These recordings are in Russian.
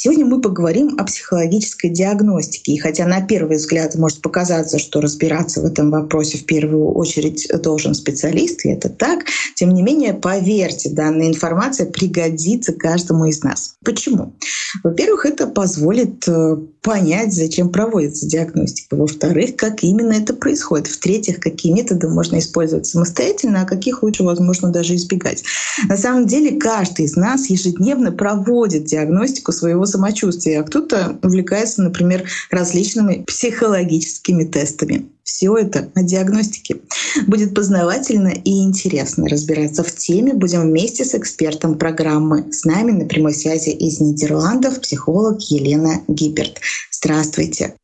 Сегодня мы поговорим о психологической диагностике. И хотя на первый взгляд может показаться, что разбираться в этом вопросе в первую очередь должен специалист, и это так, тем не менее, поверьте, данная информация пригодится каждому из нас. Почему? Во-первых, это позволит э, понять, зачем проводится диагностика. Во-вторых, как именно это происходит. В-третьих, какие методы можно использовать самостоятельно, а каких лучше, возможно, даже избегать. На самом деле, каждый из нас ежедневно проводит диагностику своего самочувствия, а кто-то увлекается, например, различными психологическими тестами. Все это о диагностике. Будет познавательно и интересно разбираться в теме. Будем вместе с экспертом программы. С нами на прямой связи из Нидерландов психолог Елена Гиберт. Здравствуйте.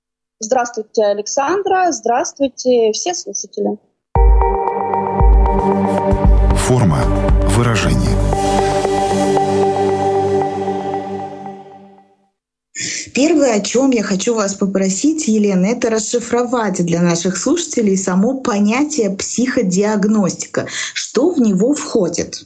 Здравствуйте, Александра. Здравствуйте, все слушатели. Форма выражения. Первое, о чем я хочу вас попросить, Елена, это расшифровать для наших слушателей само понятие психодиагностика. Что в него входит?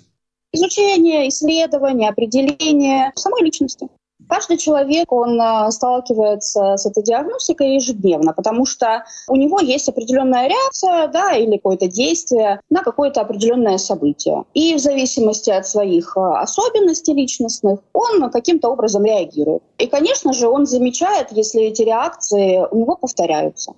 Изучение, исследование, определение самой личности. Каждый человек, он а, сталкивается с этой диагностикой ежедневно, потому что у него есть определенная реакция да, или какое-то действие на какое-то определенное событие. И в зависимости от своих а, особенностей личностных он каким-то образом реагирует. И, конечно же, он замечает, если эти реакции у него повторяются.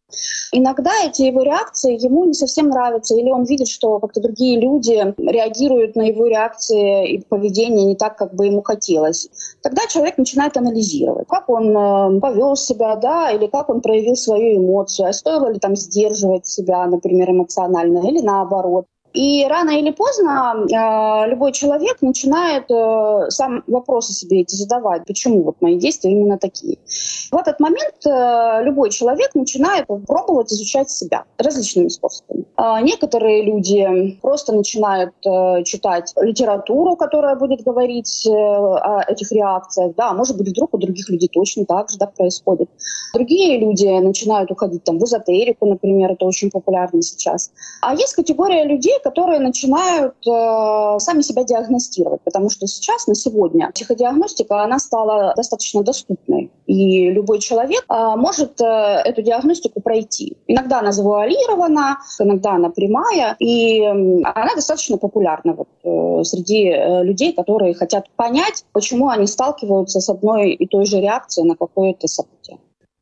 Иногда эти его реакции ему не совсем нравятся, или он видит, что как-то другие люди реагируют на его реакции и поведение не так, как бы ему хотелось. Тогда человек начинает начинает анализировать, как он э, повел себя, да, или как он проявил свою эмоцию, а стоило ли там сдерживать себя, например, эмоционально, или наоборот. И рано или поздно э, любой человек начинает э, сам вопросы себе эти задавать, почему вот мои действия именно такие. В этот момент э, любой человек начинает пробовать изучать себя различными способами. Э, некоторые люди просто начинают э, читать литературу, которая будет говорить э, о этих реакциях. Да, может быть, вдруг у других людей точно так же да, происходит. Другие люди начинают уходить там, в эзотерику, например, это очень популярно сейчас. А есть категория людей, которые начинают э, сами себя диагностировать, потому что сейчас, на сегодня, психодиагностика, она стала достаточно доступной, и любой человек э, может э, эту диагностику пройти. Иногда она завуалирована, иногда она прямая, и э, она достаточно популярна вот, э, среди э, людей, которые хотят понять, почему они сталкиваются с одной и той же реакцией на какое-то событие.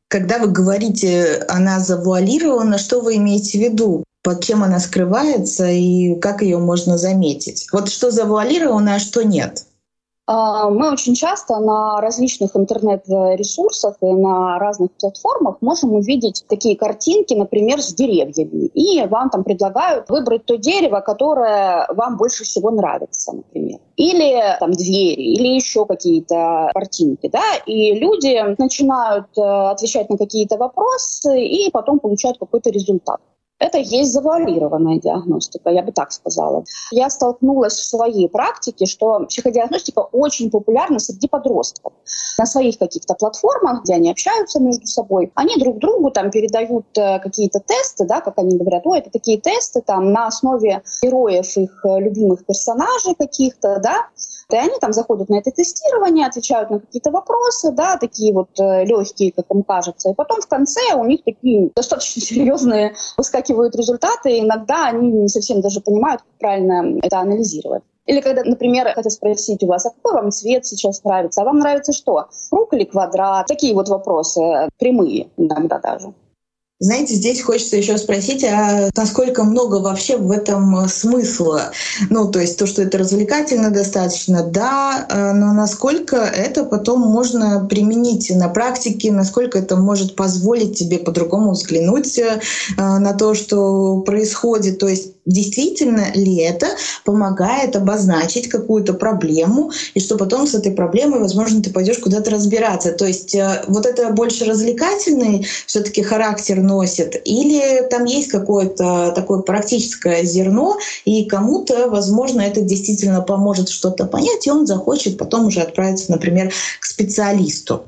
Когда вы говорите, она завуалирована, что вы имеете в виду? Под чем она скрывается и как ее можно заметить. Вот что завуалировано, а что нет. А, мы очень часто на различных интернет-ресурсах и на разных платформах можем увидеть такие картинки, например, с деревьями. И вам там предлагают выбрать то дерево, которое вам больше всего нравится, например. Или там двери, или еще какие-то картинки. Да? И люди начинают э, отвечать на какие-то вопросы и потом получают какой-то результат. Это есть завуалированная диагностика, я бы так сказала. Я столкнулась в своей практике, что психодиагностика очень популярна среди подростков. На своих каких-то платформах, где они общаются между собой, они друг другу там передают э, какие-то тесты, да, как они говорят, о, это такие тесты там на основе героев их э, любимых персонажей каких-то, да, и они там заходят на это тестирование, отвечают на какие-то вопросы, да, такие вот э, легкие, как им кажется. И потом в конце у них такие достаточно серьезные выскакивают результаты, и иногда они не совсем даже понимают, как правильно это анализировать. Или когда, например, хотят спросить у вас, а какой вам цвет сейчас нравится? А вам нравится что? Круг или квадрат? Такие вот вопросы, прямые иногда даже. Знаете, здесь хочется еще спросить, а насколько много вообще в этом смысла? Ну, то есть то, что это развлекательно достаточно, да, э, но насколько это потом можно применить на практике, насколько это может позволить тебе по-другому взглянуть э, на то, что происходит. То есть действительно ли это помогает обозначить какую-то проблему, и что потом с этой проблемой, возможно, ты пойдешь куда-то разбираться. То есть э, вот это больше развлекательный все-таки характер носит, или там есть какое-то такое практическое зерно, и кому-то, возможно, это действительно поможет что-то понять, и он захочет потом уже отправиться, например, к специалисту.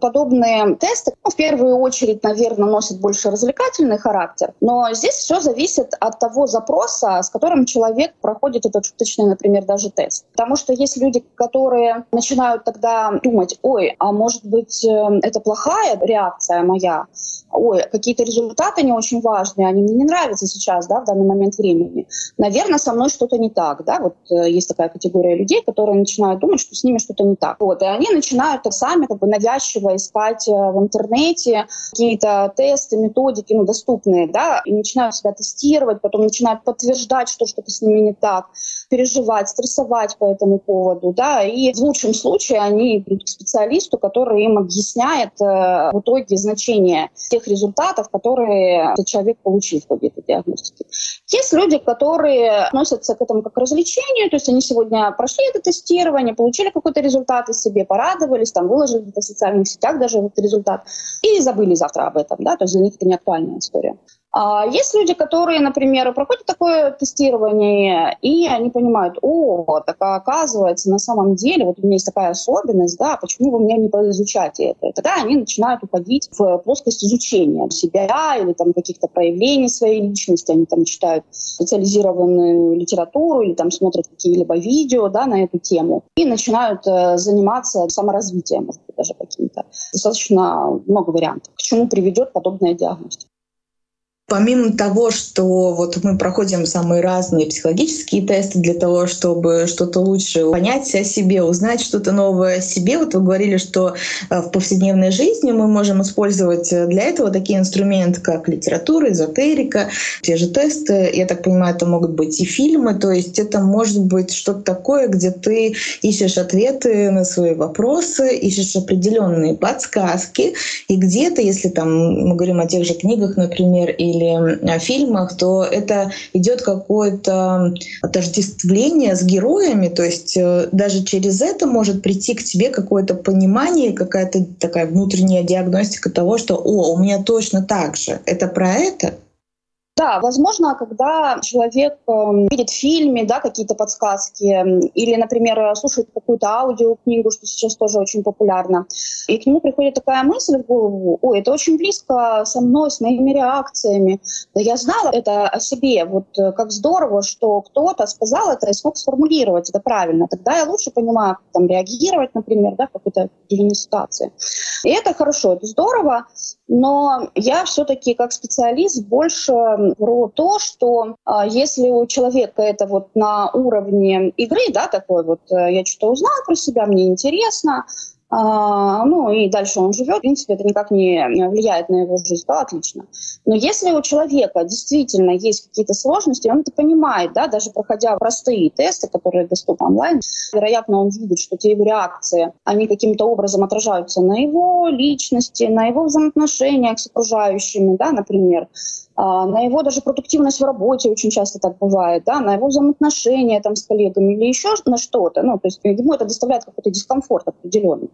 Подобные тесты, ну, в первую очередь, наверное, носят больше развлекательный характер, но здесь все зависит от того запроса, с которым человек проходит этот шуточный, например, даже тест. Потому что есть люди, которые начинают тогда думать, ой, а может быть, э, это плохая реакция моя, ой, какие-то результаты не очень важные, они мне не нравятся сейчас, да, в данный момент времени. Наверное, со мной что-то не так, да, вот э, есть такая категория людей, которые начинают думать, что с ними что-то не так. Вот, и они начинают сами как бы навязчиво искать э, в интернете какие-то тесты, методики, ну, доступные, да, и начинают себя тестировать, потом начинают подтверждать, что что-то с ними не так, переживать, стрессовать по этому поводу, да, и в лучшем случае они идут к специалисту, который им объясняет э, в итоге значение тех результатов, которые этот человек получил в диагностики. Есть люди, которые относятся к этому как к развлечению, то есть они сегодня прошли это тестирование, получили какой-то результат из себе, порадовались, там, выложили это в социальных сетях даже этот результат, и забыли завтра об этом, да, то есть для них это не актуальная история. А есть люди, которые, например, проходят такое тестирование, и они понимают, о, так оказывается, на самом деле, вот у меня есть такая особенность, да, почему вы меня не поизучаете это? И тогда они начинают уходить в плоскость изучения себя или там каких-то проявлений своей личности, они там читают специализированную литературу или там смотрят какие-либо видео, да, на эту тему, и начинают э, заниматься саморазвитием, может быть, даже каким-то. Достаточно много вариантов, к чему приведет подобная диагностика. Помимо того, что вот мы проходим самые разные психологические тесты для того, чтобы что-то лучше понять о себе, узнать что-то новое о себе, вот вы говорили, что э, в повседневной жизни мы можем использовать для этого такие инструменты, как литература, эзотерика, те же тесты. Я так понимаю, это могут быть и фильмы, то есть это может быть что-то такое, где ты ищешь ответы на свои вопросы, ищешь определенные подсказки, и где-то, если там мы говорим о тех же книгах, например, или или фильмах, то это идет какое-то отождествление с героями, то есть э, даже через это может прийти к тебе какое-то понимание, какая-то такая внутренняя диагностика того, что «О, у меня точно так же». Это про это? Да, возможно, когда человек эм, видит в фильме да, какие-то подсказки или, например, слушает какую-то аудиокнигу, что сейчас тоже очень популярно, и к нему приходит такая мысль в голову, ой, это очень близко со мной, с моими реакциями. Да я знала это о себе, вот э, как здорово, что кто-то сказал это и смог сформулировать это правильно. Тогда я лучше понимаю, там реагировать, например, да, в какой-то ситуации. И это хорошо, это здорово, но я все-таки как специалист больше про то, что а, если у человека это вот на уровне игры, да, такой вот, э, я что-то узнал про себя, мне интересно, ну и дальше он живет, в принципе, это никак не влияет на его жизнь, да, отлично. Но если у человека действительно есть какие-то сложности, он это понимает, да, даже проходя простые тесты, которые доступны онлайн, вероятно, он видит, что те его реакции, они каким-то образом отражаются на его личности, на его взаимоотношениях с окружающими, да, например, а, на его даже продуктивность в работе очень часто так бывает, да, на его взаимоотношения там, с коллегами или еще на что-то, ну, то есть ему это доставляет какой-то дискомфорт определенный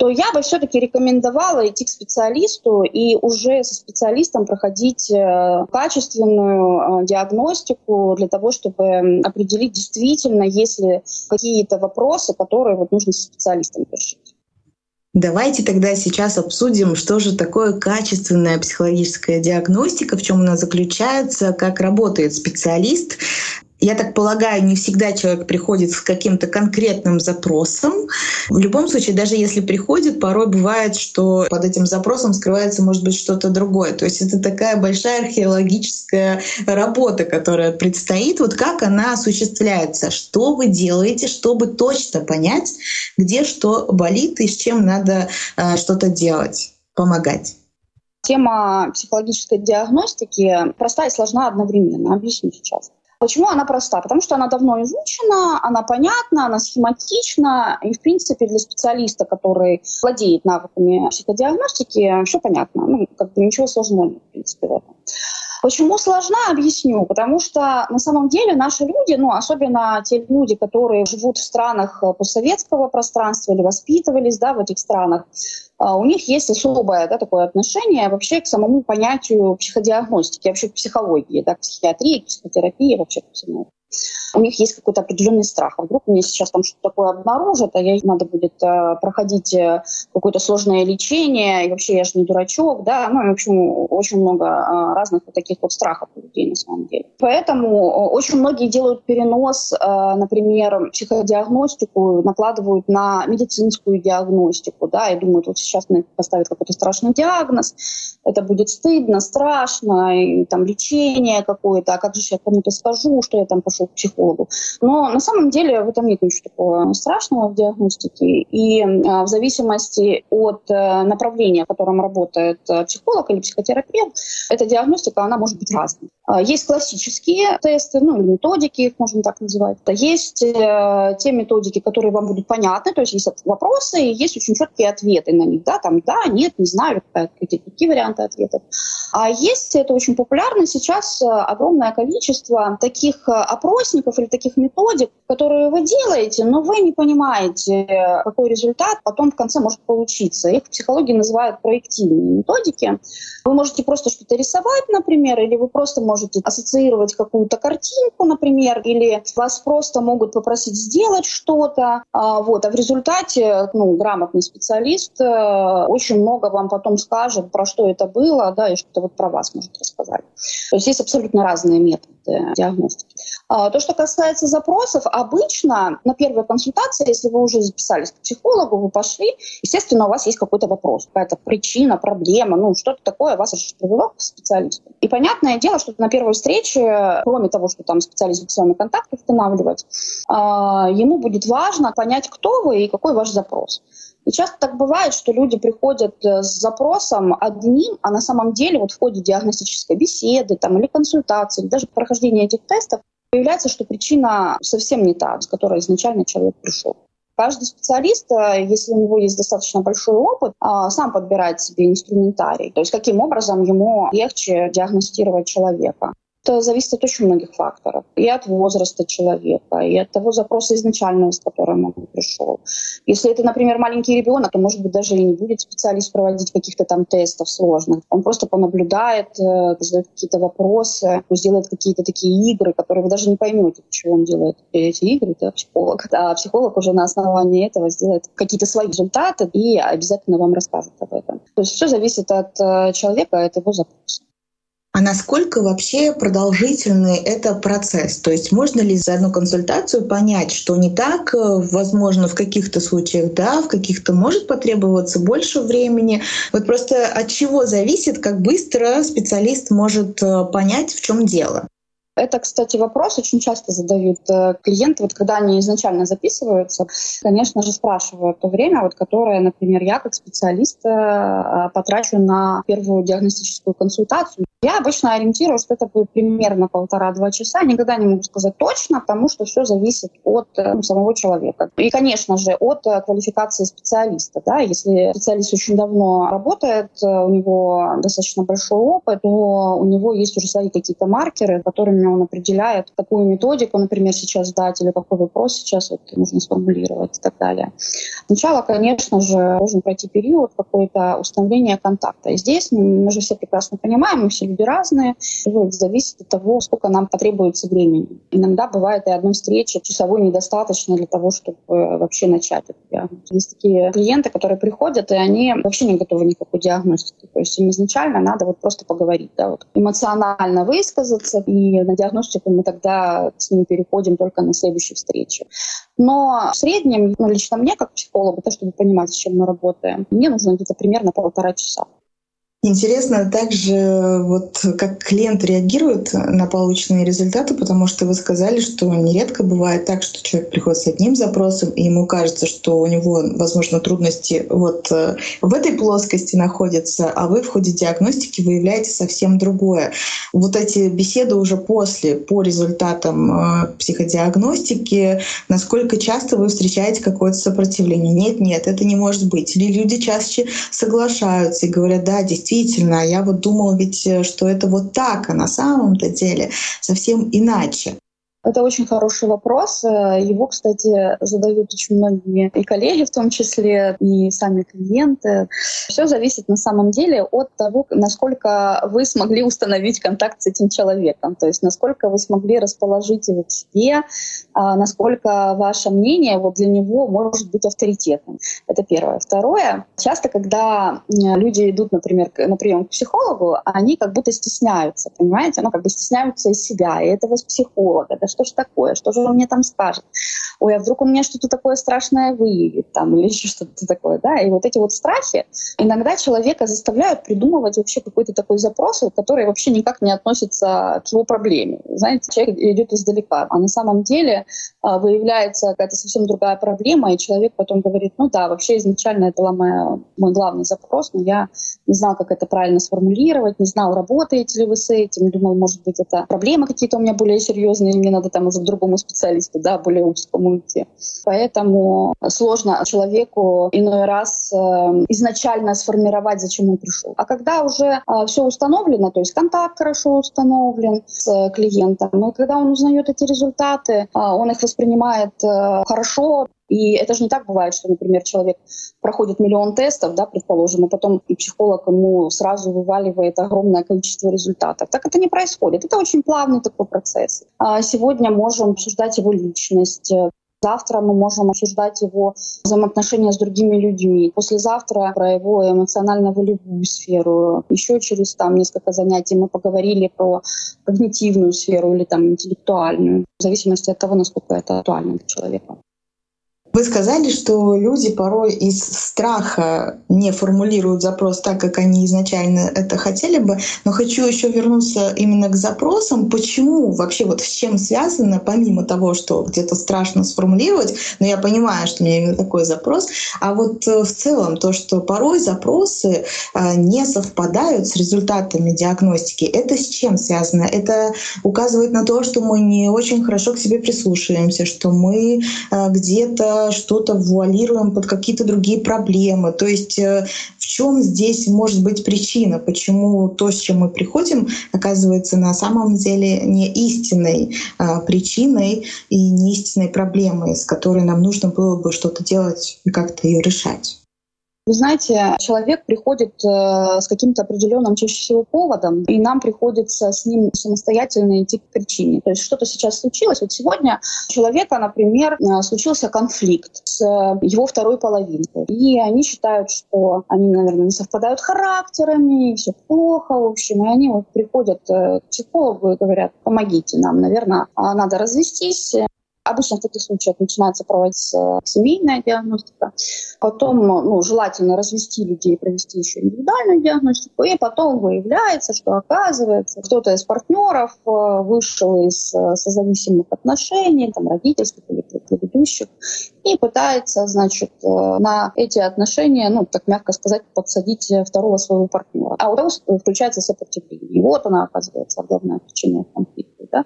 то я бы все-таки рекомендовала идти к специалисту и уже со специалистом проходить э, качественную э, диагностику для того, чтобы определить действительно, есть ли какие-то вопросы, которые вот нужно со специалистом решить. Давайте тогда сейчас обсудим, что же такое качественная психологическая диагностика, в чем она заключается, как работает специалист. Я так полагаю, не всегда человек приходит с каким-то конкретным запросом. В любом случае, даже если приходит, порой бывает, что под этим запросом скрывается, может быть, что-то другое. То есть это такая большая археологическая работа, которая предстоит. Вот как она осуществляется? Что вы делаете, чтобы точно понять, где что болит и с чем надо э, что-то делать, помогать? Тема психологической диагностики проста и сложна одновременно. Объясню сейчас. Почему она проста? Потому что она давно изучена, она понятна, она схематична, и, в принципе, для специалиста, который владеет навыками психодиагностики, все понятно. Ну, как бы ничего сложного в принципе, в этом. Почему сложна, объясню. Потому что на самом деле наши люди, ну, особенно те люди, которые живут в странах постсоветского пространства или воспитывались да, в этих странах, у них есть особое да, такое отношение вообще к самому понятию психодиагностики, вообще к психологии, да, к психиатрии, к психотерапии, вообще ко всему у них есть какой-то определенный страх. А вдруг мне сейчас там что-то такое обнаружат, а я надо будет э, проходить э, какое-то сложное лечение, и вообще я же не дурачок, да, ну, в общем, очень много э, разных вот таких вот страхов у людей на самом деле. Поэтому очень многие делают перенос, э, например, психодиагностику накладывают на медицинскую диагностику, да, и думают, вот сейчас мне поставят какой-то страшный диагноз, это будет стыдно, страшно, и там лечение какое-то, а как же я кому-то скажу, что я там пошел к психологу. Но на самом деле в этом нет ничего такого страшного в диагностике. И а, в зависимости от э, направления, в котором работает э, психолог или психотерапевт, эта диагностика, она может быть разной. А, есть классические тесты, ну или методики, их можно так называть. Есть э, те методики, которые вам будут понятны, то есть есть вопросы, и есть очень четкие ответы на них. Да, там да, нет, не знаю, какие, какие варианты ответов. А есть, это очень популярно сейчас, огромное количество таких опросников или таких методик, которые вы делаете, но вы не понимаете, какой результат потом в конце может получиться. Их в психологии называют проективные методики. Вы можете просто что-то рисовать, например, или вы просто можете ассоциировать какую-то картинку, например, или вас просто могут попросить сделать что-то. А, вот, а в результате ну, грамотный специалист э, очень много вам потом скажет, про что это было, да, и что-то вот про вас может рассказать. То есть есть абсолютно разные методы диагностики. А, то, что касается запросов, обычно на первой консультации, если вы уже записались к психологу, вы пошли, естественно, у вас есть какой-то вопрос, какая-то причина, проблема, ну, что-то такое вас привело к специалисту. И понятное дело, что на первой встрече, кроме того, что там специалист с вами контакт устанавливать, а, ему будет важно понять, кто вы и какой ваш запрос. И часто так бывает, что люди приходят э, с запросом одним, а на самом деле вот в ходе диагностической беседы там, или консультации, или даже прохождения этих тестов Выявляется, что причина совсем не та, с которой изначально человек пришел. Каждый специалист, э, если у него есть достаточно большой опыт, а, сам подбирает себе инструментарий. То есть каким образом ему легче диагностировать человека. Это зависит от очень многих факторов. И от возраста человека, и от того запроса изначального, с которым он пришел. Если это, например, маленький ребенок, то, может быть, даже и не будет специалист проводить каких-то там тестов сложных. Он просто понаблюдает, э, задает какие-то вопросы, сделает какие-то такие игры, которые вы даже не поймете, почему он делает эти игры, это психолог. А психолог уже на основании этого сделает какие-то свои результаты и обязательно вам расскажет об этом. То есть все зависит от э, человека, от его запроса. А насколько вообще продолжительный это процесс? То есть можно ли за одну консультацию понять, что не так, возможно, в каких-то случаях да, в каких-то может потребоваться больше времени. Вот просто от чего зависит, как быстро специалист может э, понять, в чем дело? Это, кстати, вопрос очень часто задают э, клиенты, вот когда они изначально записываются, конечно же, спрашивают то время, вот, которое, например, я как специалист э, потрачу на первую диагностическую консультацию. Я обычно ориентирую, что это будет примерно полтора-два часа. Никогда не могу сказать точно, потому что все зависит от э, ну, самого человека. И, конечно же, от квалификации специалиста. Да? Если специалист очень давно работает, у него достаточно большой опыт, то у него есть уже свои какие-то маркеры, которыми он определяет, какую методику, например, сейчас дать или какой вопрос сейчас вот нужно сформулировать и так далее. Сначала, конечно же, должен пройти период какое-то установления контакта. И здесь мы же все прекрасно понимаем, мы все люди разные, и вот зависит от того, сколько нам потребуется времени. Иногда бывает и одной встречи часовой недостаточно для того, чтобы вообще начать. Есть такие клиенты, которые приходят, и они вообще не готовы никакой диагностики. То есть им изначально надо вот просто поговорить, да, вот эмоционально высказаться и на диагностику мы тогда с ним переходим только на следующей встрече. Но в среднем, ну, лично мне, как психологу, то, чтобы понимать, с чем мы работаем, мне нужно где-то примерно полтора часа. Интересно также, вот как клиент реагирует на полученные результаты, потому что вы сказали, что нередко бывает так, что человек приходит с одним запросом, и ему кажется, что у него, возможно, трудности вот э, в этой плоскости находятся, а вы в ходе диагностики выявляете совсем другое. Вот эти беседы уже после, по результатам э, психодиагностики, насколько часто вы встречаете какое-то сопротивление? Нет, нет, это не может быть. Или люди чаще соглашаются и говорят, да, действительно, действительно, я вот думала ведь, э, что это вот так, а на самом-то деле совсем иначе. Это очень хороший вопрос. Э, его, кстати, задают очень многие и коллеги, в том числе, и сами клиенты. Все зависит на самом деле от того, насколько вы смогли установить контакт с этим человеком, то есть насколько вы смогли расположить его к себе, а насколько ваше мнение вот для него может быть авторитетным. Это первое. Второе. Часто, когда люди идут, например, на прием к психологу, они как будто стесняются, понимаете? Ну, как бы стесняются из себя, и этого психолога, что ж такое, что же он мне там скажет, ой, а вдруг он мне что-то такое страшное выявит там, или еще что-то такое, да, и вот эти вот страхи иногда человека заставляют придумывать вообще какой-то такой запрос, который вообще никак не относится к его проблеме. Знаете, человек идет издалека, а на самом деле а, выявляется какая-то совсем другая проблема, и человек потом говорит, ну да, вообще изначально это был моя, мой главный запрос, но я не знал, как это правильно сформулировать, не знал, работаете ли вы с этим, думал, может быть, это проблемы какие-то у меня более серьезные, мне надо там уже к другому специалисту, да, более узкому идти. Поэтому сложно человеку иной раз э, изначально сформировать, зачем он пришел. А когда уже э, все установлено, то есть контакт хорошо установлен с клиентом, и когда он узнает эти результаты, э, он их воспринимает э, хорошо, и это же не так бывает, что, например, человек проходит миллион тестов, да, предположим, а потом и психолог ему сразу вываливает огромное количество результатов. Так это не происходит. Это очень плавный такой процесс. А сегодня можем обсуждать его личность, Завтра мы можем обсуждать его взаимоотношения с другими людьми. Послезавтра про его эмоционально-волевую сферу. Еще через там несколько занятий мы поговорили про когнитивную сферу или там интеллектуальную, в зависимости от того, насколько это актуально для человека. Вы сказали, что люди порой из страха не формулируют запрос так, как они изначально это хотели бы. Но хочу еще вернуться именно к запросам. Почему вообще вот с чем связано, помимо того, что где-то страшно сформулировать, но я понимаю, что у меня именно такой запрос, а вот э, в целом то, что порой запросы э, не совпадают с результатами диагностики, это с чем связано? Это указывает на то, что мы не очень хорошо к себе прислушиваемся, что мы э, что-то вуалируем под какие-то другие проблемы. То есть э, в чем здесь может быть причина, почему то, с чем мы приходим, оказывается на самом деле не истинной а, причиной и не истинной проблемой, с которой нам нужно было бы что-то делать и как-то ее решать. Вы знаете, человек приходит э, с каким-то определенным чаще всего поводом, и нам приходится с ним самостоятельно идти к причине. То есть что-то сейчас случилось. Вот сегодня у человека, например, э, случился конфликт с его второй половинкой. И они считают, что они, наверное, не совпадают характерами, все плохо, в общем. И они вот приходят э, к психологу и говорят, помогите нам, наверное, надо развестись, Обычно в таких случаях начинается проводиться семейная диагностика. Потом ну, желательно развести людей, провести еще индивидуальную диагностику. И потом выявляется, что оказывается, кто-то из партнеров э, вышел из э, созависимых отношений, там, родительских или предыдущих, и пытается, значит, э, на эти отношения, ну, так мягко сказать, подсадить второго своего партнера. А у того включается сопротивление. И вот она оказывается главная причина конфликта да?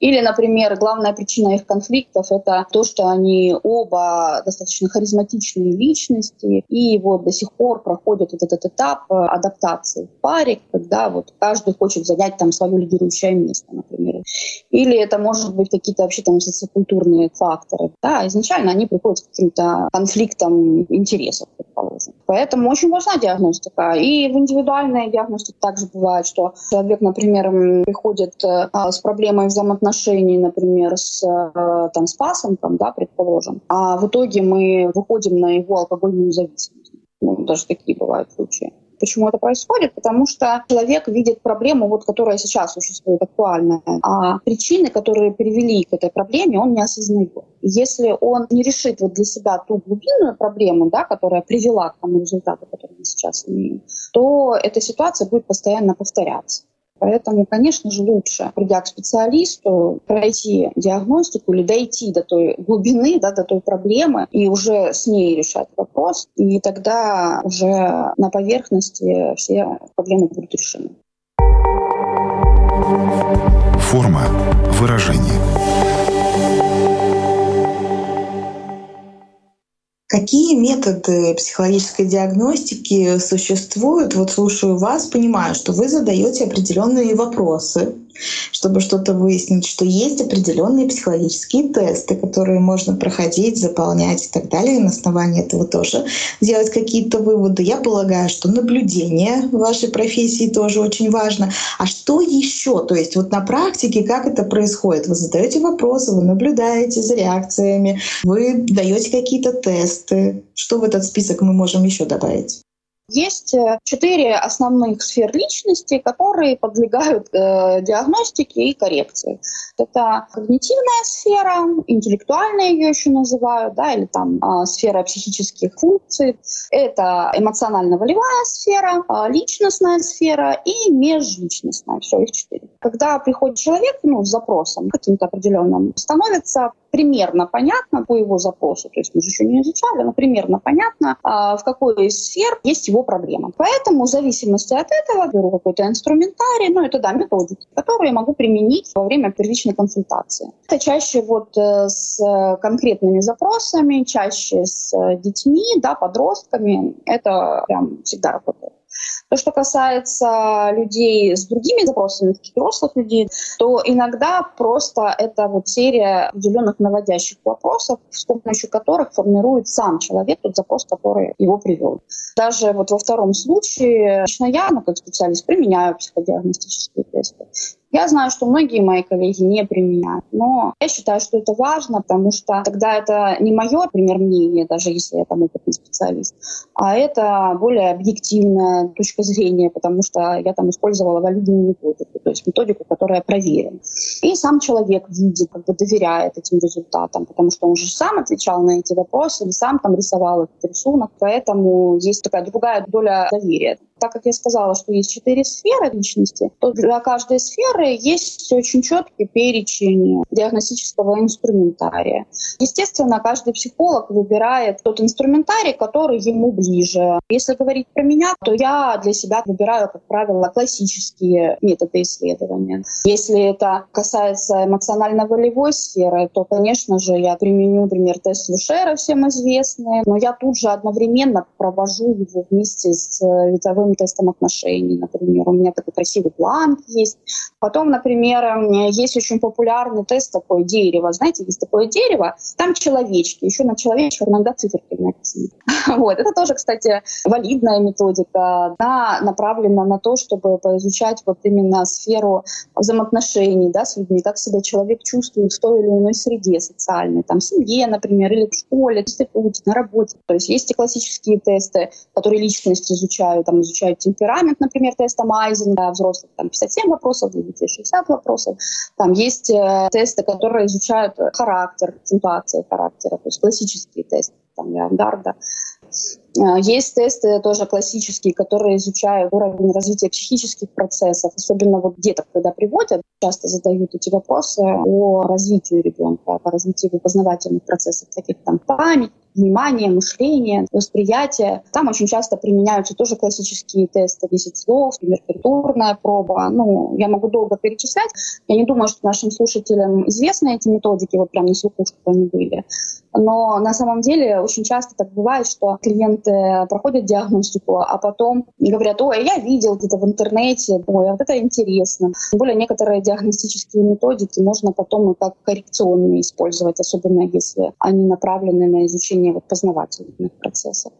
Или, например, главная причина их конфликтов — это то, что они оба достаточно харизматичные личности, и вот до сих пор проходят вот этот этап э, адаптации в паре, когда вот каждый хочет занять там свое лидирующее место, например. Или это может быть какие-то вообще там социокультурные факторы. Да? Изначально они приходят к каким-то конфликтам интересов, предположим. Поэтому очень важна диагностика. И в индивидуальной диагностике также бывает, что человек, например, приходит э, с проблемой проблемой взаимоотношений, например, с, э, там, с пасынком, да, предположим, а в итоге мы выходим на его алкогольную зависимость. Ну, даже такие бывают случаи. Почему это происходит? Потому что человек видит проблему, вот, которая сейчас существует, актуальная, а причины, которые привели к этой проблеме, он не осознает. Если он не решит вот для себя ту глубинную проблему, да, которая привела к тому результату, который мы сейчас имеем, то эта ситуация будет постоянно повторяться. Поэтому, конечно же, лучше, придя к специалисту, пройти диагностику или дойти до той глубины, да, до той проблемы и уже с ней решать вопрос. И тогда уже на поверхности все проблемы будут решены. Форма выражения. Какие методы психологической диагностики существуют? Вот слушаю вас, понимаю, что вы задаете определенные вопросы, чтобы что-то выяснить, что есть определенные психологические тесты, которые можно проходить, заполнять и так далее, и на основании этого тоже делать какие-то выводы. Я полагаю, что наблюдение в вашей профессии тоже очень важно. А что еще? То есть вот на практике как это происходит? Вы задаете вопросы, вы наблюдаете за реакциями, вы даете какие-то тесты. Что в этот список мы можем еще добавить? Есть э, четыре основных сфер личности, которые подлегают э, диагностике и коррекции. Это когнитивная сфера, интеллектуальная ее еще называют, да, или там э, сфера психических функций. Это эмоционально-волевая сфера, э, личностная сфера и межличностная. Все, их четыре. Когда приходит человек ну, с запросом каким-то определенным, становится примерно понятно по его запросу, то есть мы же еще не изучали, но примерно понятно, а, в какой из сфер есть его проблема. Поэтому в зависимости от этого беру какой-то инструментарий, ну это да, методики, которые могу применить во время первичной консультации. Это чаще вот э, с конкретными запросами, чаще с детьми, да, подростками. Это прям всегда работает. То, что касается людей с другими запросами, взрослых людей, то иногда просто это вот серия определенных наводящих вопросов, с помощью которых формирует сам человек тот запрос, который его привел. Даже вот во втором случае лично я, ну, как специалист, применяю психодиагностические тесты. Я знаю, что многие мои коллеги не применяют, но я считаю, что это важно, потому что тогда это не мое, например, мнение, даже если я там опытный специалист, а это более объективная точка зрения, потому что я там использовала валидную методику, то есть методику, которая проверена. И сам человек видит, как бы доверяет этим результатам, потому что он же сам отвечал на эти вопросы или сам там рисовал этот рисунок, поэтому есть такая другая доля доверия. Так как я сказала, что есть четыре сферы личности, то для каждой сферы есть очень четкий перечень диагностического инструментария. Естественно, каждый психолог выбирает тот инструментарий, который ему ближе. Если говорить про меня, то я для себя выбираю, как правило, классические методы исследования. Если это касается эмоционально-волевой сферы, то, конечно же, я применю, например, тест Лушера, всем известный, но я тут же одновременно провожу его вместе с видовым новым тестом отношений, например. У меня такой красивый план есть. Потом, например, есть очень популярный тест такой дерево. Знаете, есть такое дерево, там человечки, еще на человечках иногда циферки написаны. Вот. Это тоже, кстати, валидная методика. Она направлена на то, чтобы поизучать вот именно сферу взаимоотношений да, с людьми, как себя человек чувствует в той или иной среде социальной, там, в семье, например, или в школе, в институте, на работе. То есть есть и классические тесты, которые личность изучают, там, изучают изучают темперамент, например, тестом Айзенга, взрослых там 57 вопросов, для детей 60 вопросов. Там есть э, тесты, которые изучают характер, акцентуацию характера, то есть классические тесты, там, Леонгарда. Э, есть тесты тоже классические, которые изучают уровень развития психических процессов, особенно вот деток, когда приводят, часто задают эти вопросы о развитии ребенка, по развитию познавательных процессов, таких там память, внимание, мышление, восприятие. Там очень часто применяются тоже классические тесты 10 слов, например, культурная проба. Ну, я могу долго перечислять. Я не думаю, что нашим слушателям известны эти методики, вот прям на слуху, чтобы они были. Но на самом деле очень часто так бывает, что клиенты проходят диагностику, а потом говорят, ой, я видел где-то в интернете, ой, а вот это интересно. Тем более некоторые диагностические методики можно потом и как коррекционные использовать, особенно если они направлены на изучение вот познавательных процессов.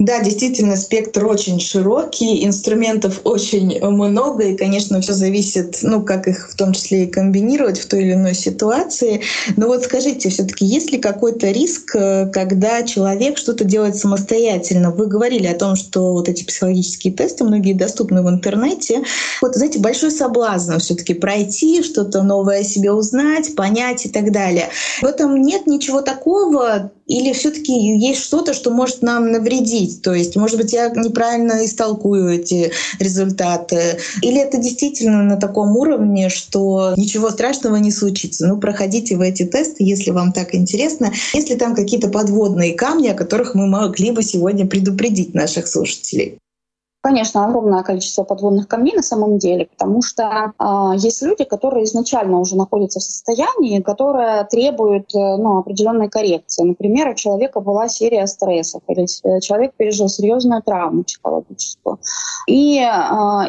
Да, действительно, спектр очень широкий, инструментов очень много, и, конечно, все зависит, ну, как их в том числе и комбинировать в той или иной ситуации. Но вот скажите, все-таки есть ли какой-то риск, э, когда человек что-то делает самостоятельно? Вы говорили о том, что вот эти психологические тесты, многие доступны в интернете. Вот, знаете, большой соблазн все-таки пройти, что-то новое себе узнать, понять и так далее. В этом нет ничего такого, или все-таки есть что-то, что может нам навредить? То есть, может быть, я неправильно истолкую эти результаты? Или это действительно на таком уровне, что ничего страшного не случится? Ну, проходите в эти тесты, если вам так интересно. Если там какие-то подводные камни, о которых мы могли бы сегодня предупредить наших слушателей. Конечно, огромное количество подводных камней на самом деле, потому что э, есть люди, которые изначально уже находятся в состоянии, которое требует э, ну, определенной коррекции. Например, у человека была серия стрессов, или э, человек пережил серьезную травму психологическую. И э,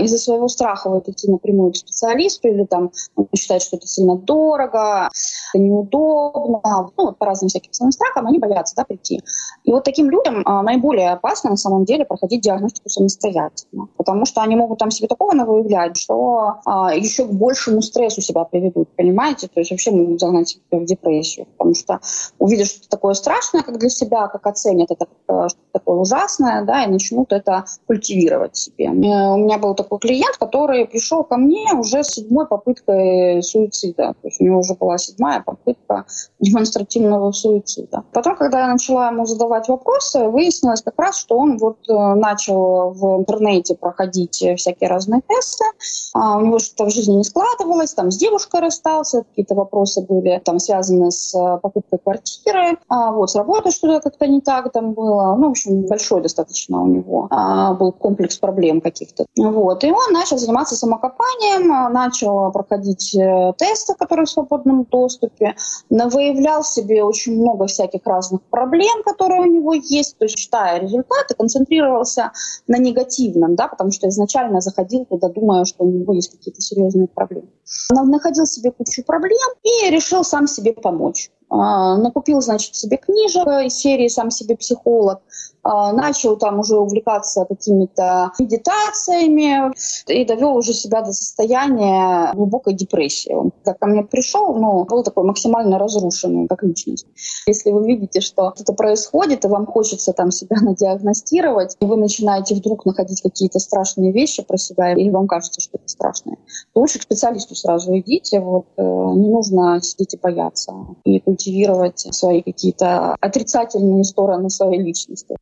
из-за своего страха вот идти напрямую к специалисту, или там он считает, что это сильно дорого, это неудобно, ну, по разным всяким своим страхам, они боятся да, прийти. И вот таким людям э, наиболее опасно на самом деле проходить диагностику самостоятельно самостоятельно. Потому что они могут там себе такого навыявлять, что а, еще к большему стрессу себя приведут, понимаете? То есть вообще могут загнать себя в депрессию. Потому что увидят что-то такое страшное, как для себя, как оценят это как что-то такое ужасное, да, и начнут это культивировать себе. У меня был такой клиент, который пришел ко мне уже с седьмой попыткой суицида. То есть у него уже была седьмая попытка демонстративного суицида. Потом, когда я начала ему задавать вопросы, выяснилось как раз, что он вот э, начал в интернете проходить э, всякие разные тесты. А у него что-то в жизни не складывалось, там с девушкой расстался, какие-то вопросы были там связаны с э, покупкой квартиры, а вот с работой что-то как-то не так там было. Ну, в общем, большой достаточно у него а, был комплекс проблем каких-то. Вот. И он начал заниматься самокопанием, а, начал проходить э, тесты, которые в свободном доступе, выявлял себе очень много всяких разных проблем, которые у него есть, то есть читая результаты, концентрировался на негативных негативном, да, потому что изначально заходил туда, думая, что у него есть какие-то серьезные проблемы. Он находил себе кучу проблем и решил сам себе помочь. А, накупил, значит, себе книжек из серии «Сам себе психолог», начал там уже увлекаться какими-то медитациями и довел уже себя до состояния глубокой депрессии. Он когда ко мне пришел, ну, был такой максимально разрушенный как личность. Если вы видите, что что-то происходит, и вам хочется там себя надиагностировать, и вы начинаете вдруг находить какие-то страшные вещи про себя, или вам кажется, что это страшное, то лучше к специалисту сразу идите. Вот, э, не нужно сидеть и бояться, и культивировать свои какие-то отрицательные стороны своей личности.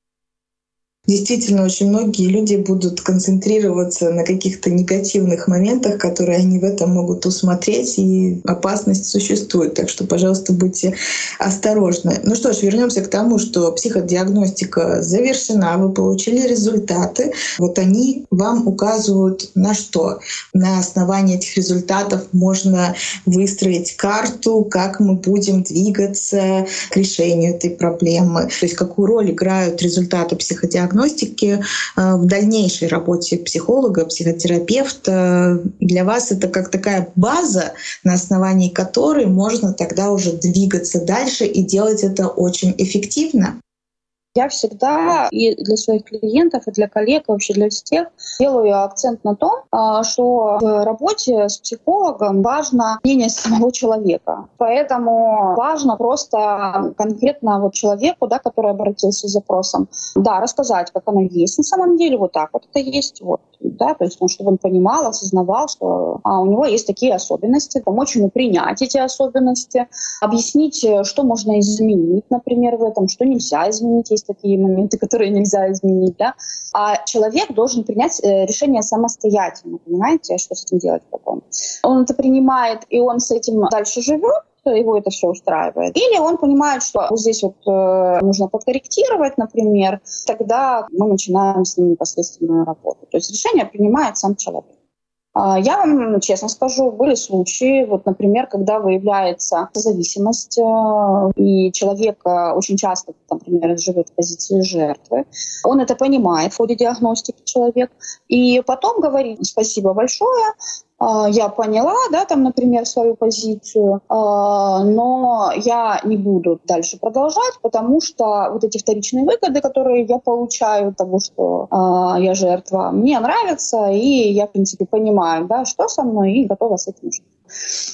Действительно, очень многие люди будут концентрироваться на каких-то негативных моментах, которые они в этом могут усмотреть, и опасность существует. Так что, пожалуйста, будьте осторожны. Ну что ж, вернемся к тому, что психодиагностика завершена, вы получили результаты. Вот они вам указывают на что? На основании этих результатов можно выстроить карту, как мы будем двигаться к решению этой проблемы. То есть какую роль играют результаты психодиагностики диагностики э, в дальнейшей работе психолога, психотерапевта. Для вас это как такая база, на основании которой можно тогда уже двигаться дальше и делать это очень эффективно. Я всегда и для своих клиентов, и для коллег, и вообще для всех делаю акцент на том, а, что в работе с психологом важно мнение самого человека. Поэтому важно просто конкретно вот человеку, да, который обратился с запросом, да, рассказать, как оно есть на самом деле, вот так вот это есть, вот, да, то есть, ну, чтобы он понимал, осознавал, что а, у него есть такие особенности, помочь ему принять эти особенности, объяснить, что можно изменить, например, в этом, что нельзя изменить, есть такие моменты, которые нельзя изменить, да, а человек должен принять э, решение самостоятельно, понимаете, что с этим делать потом. Он это принимает, и он с этим дальше живет, его это все устраивает. Или он понимает, что вот здесь вот э, нужно подкорректировать, например, тогда мы начинаем с ним непосредственную работу. То есть решение принимает сам человек. А, я вам честно скажу, были случаи, вот, например, когда выявляется зависимость, э, и человек э, очень часто, например, живет в позиции жертвы. Он это понимает в ходе диагностики человек, и потом говорит спасибо большое, я поняла, да, там, например, свою позицию, а, но я не буду дальше продолжать, потому что вот эти вторичные выгоды, которые я получаю от того, что я жертва, мне нравятся, и я, в принципе, понимаю, да, что со мной, и готова с этим жить.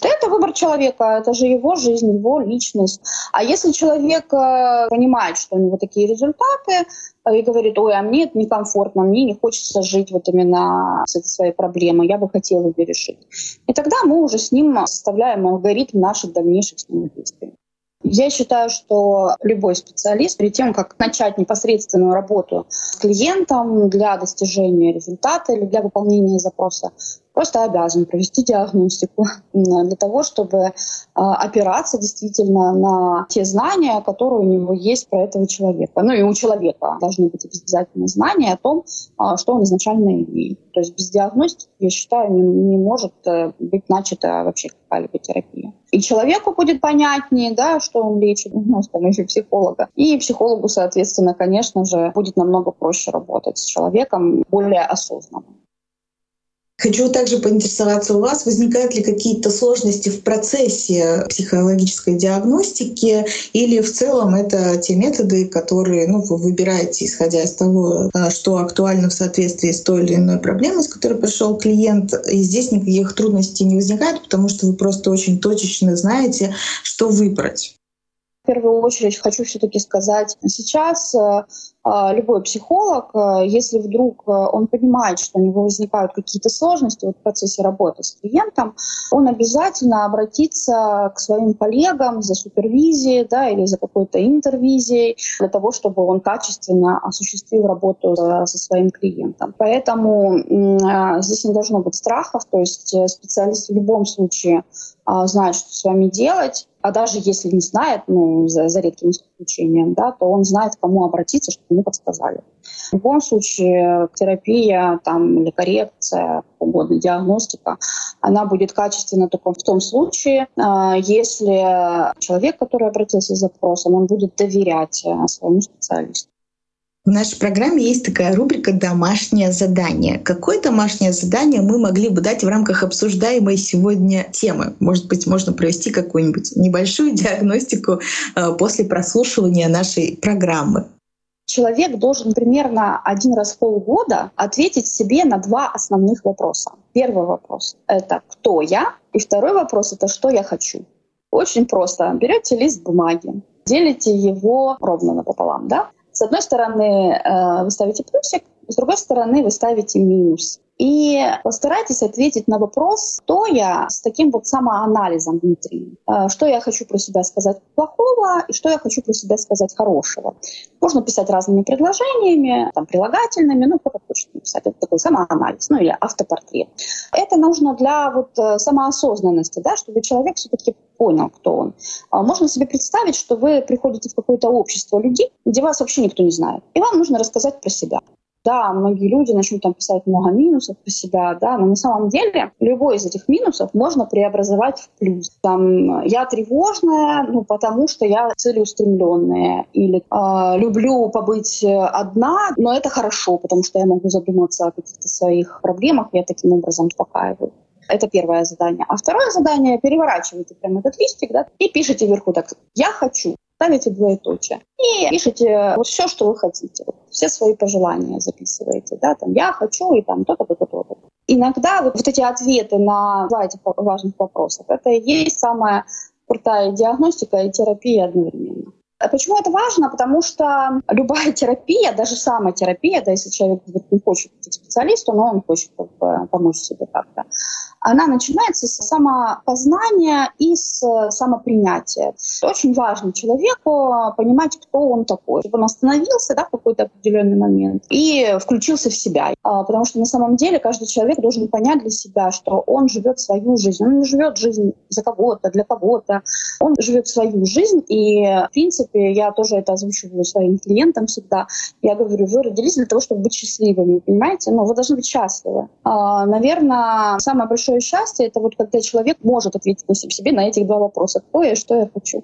Это выбор человека, это же его жизнь, его личность. А если человек э, понимает, что у него такие результаты, и говорит, ой, а мне это некомфортно, мне не хочется жить вот именно с этой своей проблемой, я бы хотела ее решить. И тогда мы уже с ним составляем алгоритм наших дальнейших с ним действий. Я считаю, что любой специалист перед тем, как начать непосредственную работу с клиентом для достижения результата или для выполнения запроса, просто обязан провести диагностику для того, чтобы а, опираться действительно на те знания, которые у него есть про этого человека. Ну и у человека должны быть обязательно знания о том, а, что он изначально имеет. То есть без диагностики, я считаю, не, может э, быть начата вообще какая-либо терапия. И человеку будет понятнее, да, что он лечит ну, с помощью психолога. И психологу, соответственно, конечно же, будет намного проще работать с человеком более осознанно. Хочу также поинтересоваться у вас, возникают ли какие-то сложности в процессе психологической диагностики или в целом это те методы, которые ну, вы выбираете, исходя из того, э, что актуально в соответствии с той или иной проблемой, с которой пришел клиент, и здесь никаких трудностей не возникает, потому что вы просто очень точечно знаете, что выбрать. В первую очередь хочу все-таки сказать, сейчас э, любой психолог, э, если вдруг э, он понимает, что у него возникают какие-то сложности в процессе работы с клиентом, он обязательно обратится к своим коллегам за супервизией да, или за какой-то интервизией для того, чтобы он качественно осуществил работу со своим клиентом. Поэтому здесь не должно быть страхов, то есть специалист в любом случае а, знает, что с вами делать, а даже если не знает, ну, за, за редким исключением, да, то он знает, к кому обратиться, чтобы ему подсказали. В любом случае терапия там, или коррекция, угодно, диагностика, она будет качественна только в том случае, а, если человек, который обратился с запросом, он будет доверять э, своему специалисту. В нашей программе есть такая рубрика «Домашнее задание». Какое домашнее задание мы могли бы дать в рамках обсуждаемой сегодня темы? Может быть, можно провести какую-нибудь небольшую диагностику э, после прослушивания нашей программы? Человек должен примерно один раз в полгода ответить себе на два основных вопроса. Первый вопрос — это «Кто я?» И второй вопрос — это «Что я хочу?». Очень просто. Берете лист бумаги, делите его ровно напополам, да? С одной стороны, э, вы ставите плюсик, с другой стороны, вы ставите минус. И постарайтесь ответить на вопрос, кто я с таким вот самоанализом внутри. Э, что я хочу про себя сказать плохого и что я хочу про себя сказать хорошего. Можно писать разными предложениями, там, прилагательными, ну, кто хочет написать. Это такой самоанализ, ну, или автопортрет. Это нужно для вот э, самоосознанности, да, чтобы человек все-таки понял, кто он. А можно себе представить, что вы приходите в какое-то общество людей, где вас вообще никто не знает, и вам нужно рассказать про себя. Да, многие люди начнут там писать много минусов про себя, да, но на самом деле любой из этих минусов можно преобразовать в плюс. Там я тревожная, ну потому что я целеустремленная, или э, люблю побыть одна, но это хорошо, потому что я могу задуматься о каких-то своих проблемах, я таким образом успокаиваю. Это первое задание. А второе задание — переворачивайте прямо этот листик да, и пишите вверху так «Я хочу» ставите двоеточие и пишите вот все, что вы хотите. Вот все свои пожелания записываете, да, там я хочу и там то-то, то-то, то-то. Иногда вот, вот эти ответы на два этих важных вопросов, это и есть самая крутая диагностика и терапия одновременно. А почему это важно? Потому что любая терапия, даже самая терапия, да, если человек не хочет быть специалистом, но он хочет как бы, помочь себе как-то, она начинается с самопознания и с самопринятия. Очень важно человеку понимать, кто он такой, чтобы он остановился да, в какой-то определенный момент и включился в себя. А, потому что на самом деле каждый человек должен понять для себя, что он живет свою жизнь. Он не живет жизнь за кого-то, для кого-то. Он живет свою жизнь. И, в принципе, я тоже это озвучиваю своим клиентам всегда. Я говорю, вы родились для того, чтобы быть счастливыми, понимаете? Но ну, вы должны быть счастливы. А, наверное, самое большое счастье — это вот когда человек может ответить на себе на этих два вопроса. Кто я что я хочу.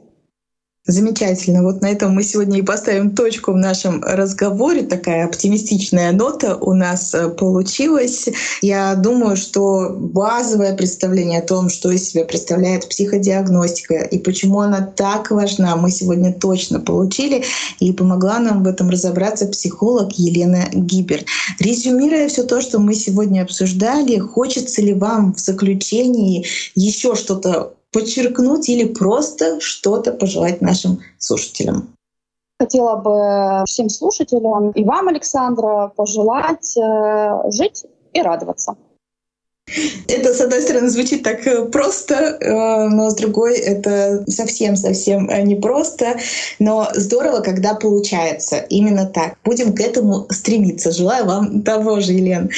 Замечательно. Вот на этом мы сегодня и поставим точку в нашем разговоре. Такая оптимистичная нота у нас э, получилась. Я думаю, что базовое представление о том, что из себя представляет психодиагностика и почему она так важна, мы сегодня точно получили. И помогла нам в этом разобраться психолог Елена Гибер. Резюмируя все то, что мы сегодня обсуждали, хочется ли вам в заключении еще что-то подчеркнуть или просто что-то пожелать нашим слушателям? Хотела бы всем слушателям и вам, Александра, пожелать э, жить и радоваться. Это, с одной стороны, звучит так э, просто, э, но с другой это совсем-совсем э, непросто. Но здорово, когда получается именно так. Будем к этому стремиться. Желаю вам того же, Елен.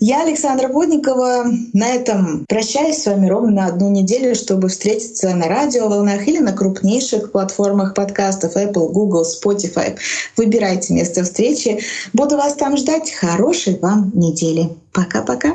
Я, Александра Водникова, на этом прощаюсь с вами ровно на одну неделю, чтобы встретиться на радиоволнах или на крупнейших платформах подкастов Apple, Google, Spotify. Выбирайте место встречи. Буду вас там ждать. Хорошей вам недели. Пока-пока.